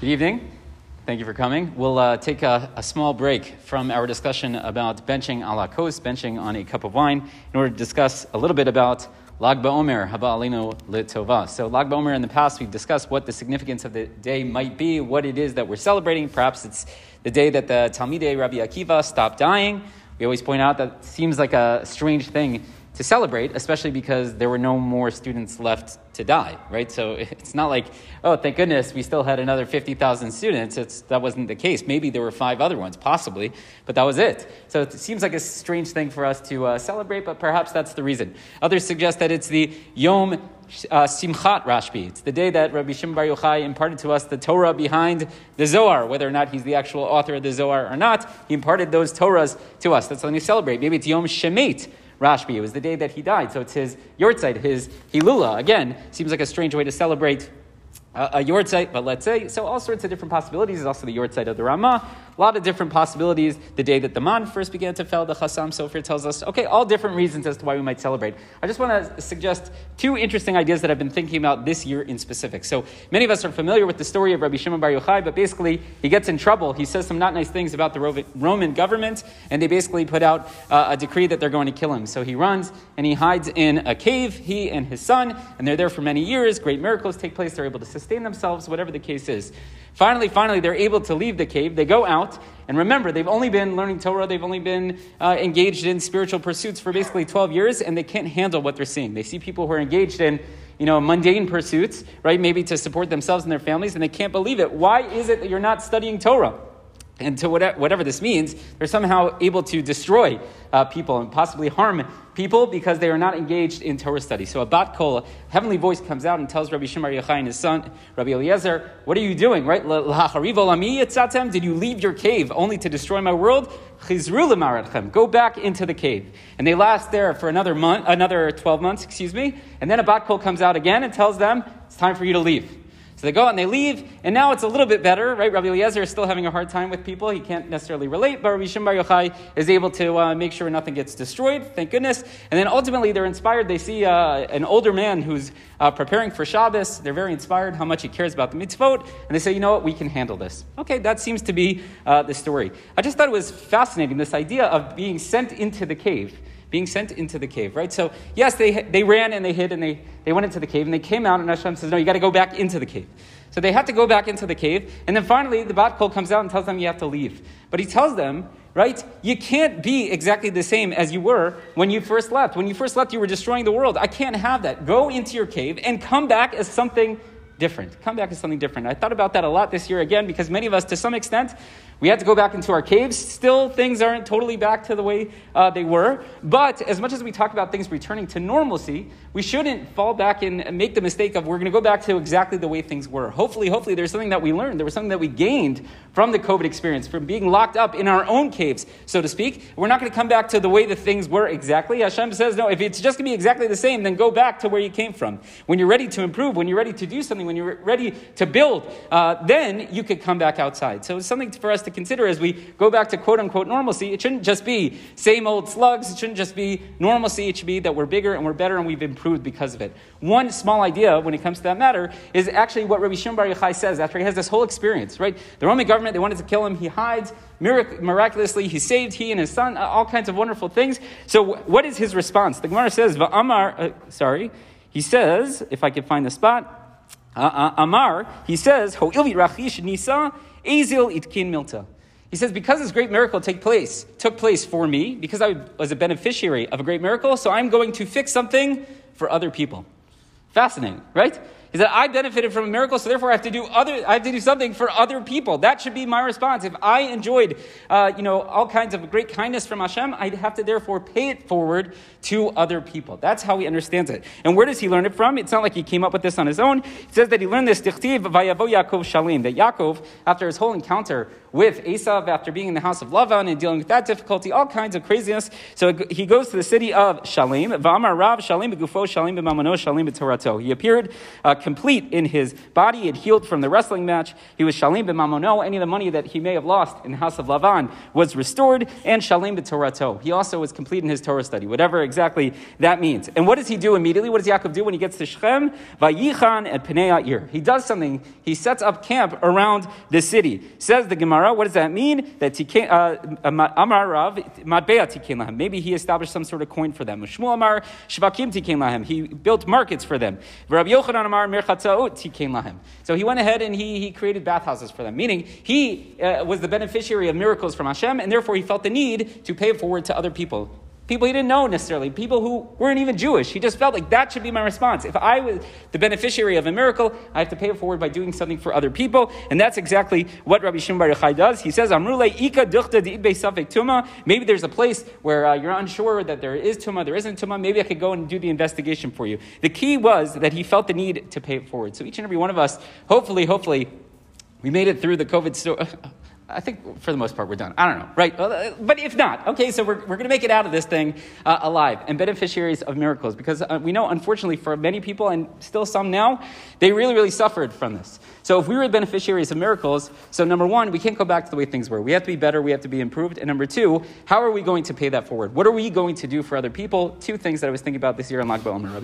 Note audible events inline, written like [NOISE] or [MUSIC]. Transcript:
Good evening. Thank you for coming. We'll uh, take a, a, small break from our discussion about benching a la kos, benching on a cup of wine, in order to discuss a little bit about Lag BaOmer, Haba Alinu Litova. So, Lag BaOmer in the past, we've discussed what the significance of the day might be, what it is that we're celebrating. Perhaps it's the day that the Talmidei Rabbi Akiva stopped dying. We always point out that seems like a strange thing to celebrate, especially because there were no more students left to die, right? So [LAUGHS] it's not like, oh, thank goodness we still had another 50,000 students. It's, that wasn't the case. Maybe there were five other ones, possibly, but that was it. So it seems like a strange thing for us to uh, celebrate, but perhaps that's the reason. Others suggest that it's the Yom uh, Simchat Rashbi. It's the day that Rabbi Shimon Bar Yochai imparted to us the Torah behind the Zohar, whether or not he's the actual author of the Zohar or not. He imparted those Torahs to us. That's something to celebrate. Maybe it's Yom Shemet Rashbi. It was the day that he died, so it's his Yortzeit, his Hilula. Again, seems like a strange way to celebrate a, a but let's say, so all sorts of different possibilities. There's also the Yortzeit of the Ramah, a lot of different possibilities. The day that the man first began to fell, the Chassam Sofer tells us, okay, all different reasons as to why we might celebrate. I just want to suggest two interesting ideas that I've been thinking about this year in specific. So many of us are familiar with the story of Rabbi Shimon Bar Yochai, but basically he gets in trouble. He says some not nice things about the Roman government, and they basically put out uh, a decree that they're going to kill him. So he runs and he hides in a cave, he and his son, and they're there for many years. Great miracles take place. They're able to sustain themselves, whatever the case is. Finally, finally, they're able to leave the cave. They go out, and remember, they've only been learning Torah, they've only been uh, engaged in spiritual pursuits for basically 12 years, and they can't handle what they're seeing. They see people who are engaged in you know, mundane pursuits, right? Maybe to support themselves and their families, and they can't believe it. Why is it that you're not studying Torah? And to whatever this means, they're somehow able to destroy uh, people and possibly harm people because they are not engaged in Torah study. So a bat kol, heavenly voice comes out and tells Rabbi Shimon Yochai and his son, Rabbi Eliezer, what are you doing, right? Did you leave your cave only to destroy my world? Go back into the cave. And they last there for another month, another 12 months, excuse me. And then a bat kol comes out again and tells them, it's time for you to leave. So they go out and they leave, and now it's a little bit better, right? Rabbi Eliezer is still having a hard time with people. He can't necessarily relate, but Rabbi Shimon Bar Yochai is able to uh, make sure nothing gets destroyed, thank goodness. And then ultimately they're inspired. They see uh, an older man who's uh, preparing for Shabbos. They're very inspired how much he cares about the mitzvot, and they say, you know what, we can handle this. Okay, that seems to be uh, the story. I just thought it was fascinating, this idea of being sent into the cave being sent into the cave, right? So, yes, they, they ran and they hid and they, they went into the cave and they came out, and Hashem says, No, you got to go back into the cave. So they had to go back into the cave, and then finally the Bat Kol comes out and tells them you have to leave. But he tells them, right, you can't be exactly the same as you were when you first left. When you first left, you were destroying the world. I can't have that. Go into your cave and come back as something different. Come back as something different. I thought about that a lot this year again because many of us, to some extent, we had to go back into our caves. Still, things aren't totally back to the way uh, they were. But as much as we talk about things returning to normalcy, we shouldn't fall back and make the mistake of we're going to go back to exactly the way things were. Hopefully, hopefully, there's something that we learned. There was something that we gained from the COVID experience, from being locked up in our own caves, so to speak. We're not going to come back to the way the things were exactly. Hashem says, no, if it's just going to be exactly the same, then go back to where you came from. When you're ready to improve, when you're ready to do something, when you're ready to build, uh, then you could come back outside. So it's something for us to consider as we go back to quote unquote normalcy. It shouldn't just be same old slugs. It shouldn't just be normalcy. It should be that we're bigger and we're better and we've improved because of it. One small idea when it comes to that matter is actually what Rabbi Shimon Bar Yochai says after he has this whole experience, right? The Roman government, they wanted to kill him. He hides. Mirac- miraculously, he saved he and his son, all kinds of wonderful things. So, what is his response? The Gemara says, Va'amar, uh, sorry, he says, if I can find the spot, uh, uh, Amar, he says, rachish ezil itkin milta. He says, because this great miracle take place, took place for me, because I was a beneficiary of a great miracle, so I'm going to fix something for other people. Fascinating, right? He said, I benefited from a miracle, so therefore I have to do other, I have to do something for other people. That should be my response. If I enjoyed, uh, you know, all kinds of great kindness from Hashem, I'd have to therefore pay it forward to other people. That's how he understands it. And where does he learn it from? It's not like he came up with this on his own. He says that he learned this, Vayavo Yaakov Shalim, that Yaakov, after his whole encounter with Esav, after being in the house of Lavan and dealing with that difficulty, all kinds of craziness, so he goes to the city of Shalim, V'amar Rav Shalim Begufo Shalim B'mamano Shalim B'torato. He appeared uh, complete in his body. He had healed from the wrestling match. He was shalim b'mamono. Any of the money that he may have lost in the house of Lavan was restored. And shalim b'torato. He also was complete in his Torah study, whatever exactly that means. And what does he do immediately? What does Yaakov do when he gets to Shechem? Vayichan at Pnei Ir. He does something. He sets up camp around the city. Says the Gemara, what does that mean? That uh, Amar Rav, Matbea tikin lahem. Maybe he established some sort of coin for them. Shmuel Amar, Shvakim tikin lahem. He built markets for them. Rabbi Yochanan Amar, So he went ahead and he, he created bathhouses for them, meaning he uh, was the beneficiary of miracles from Hashem, and therefore he felt the need to pay it forward to other people people he didn't know necessarily, people who weren't even Jewish. He just felt like that should be my response. If I was the beneficiary of a miracle, I have to pay it forward by doing something for other people. And that's exactly what Rabbi Shimon Bar Yochai does. He says, Amrule ika tuma. Maybe there's a place where uh, you're unsure that there is tuma, there isn't tuma. Maybe I could go and do the investigation for you. The key was that he felt the need to pay it forward. So each and every one of us, hopefully, hopefully, we made it through the COVID story. [LAUGHS] I think for the most part we're done. I don't know, right? But if not, okay, so we're, we're going to make it out of this thing uh, alive and beneficiaries of miracles because uh, we know, unfortunately, for many people and still some now, they really, really suffered from this. So if we were beneficiaries of miracles, so number one, we can't go back to the way things were. We have to be better, we have to be improved. And number two, how are we going to pay that forward? What are we going to do for other people? Two things that I was thinking about this year in Lag BaOmer.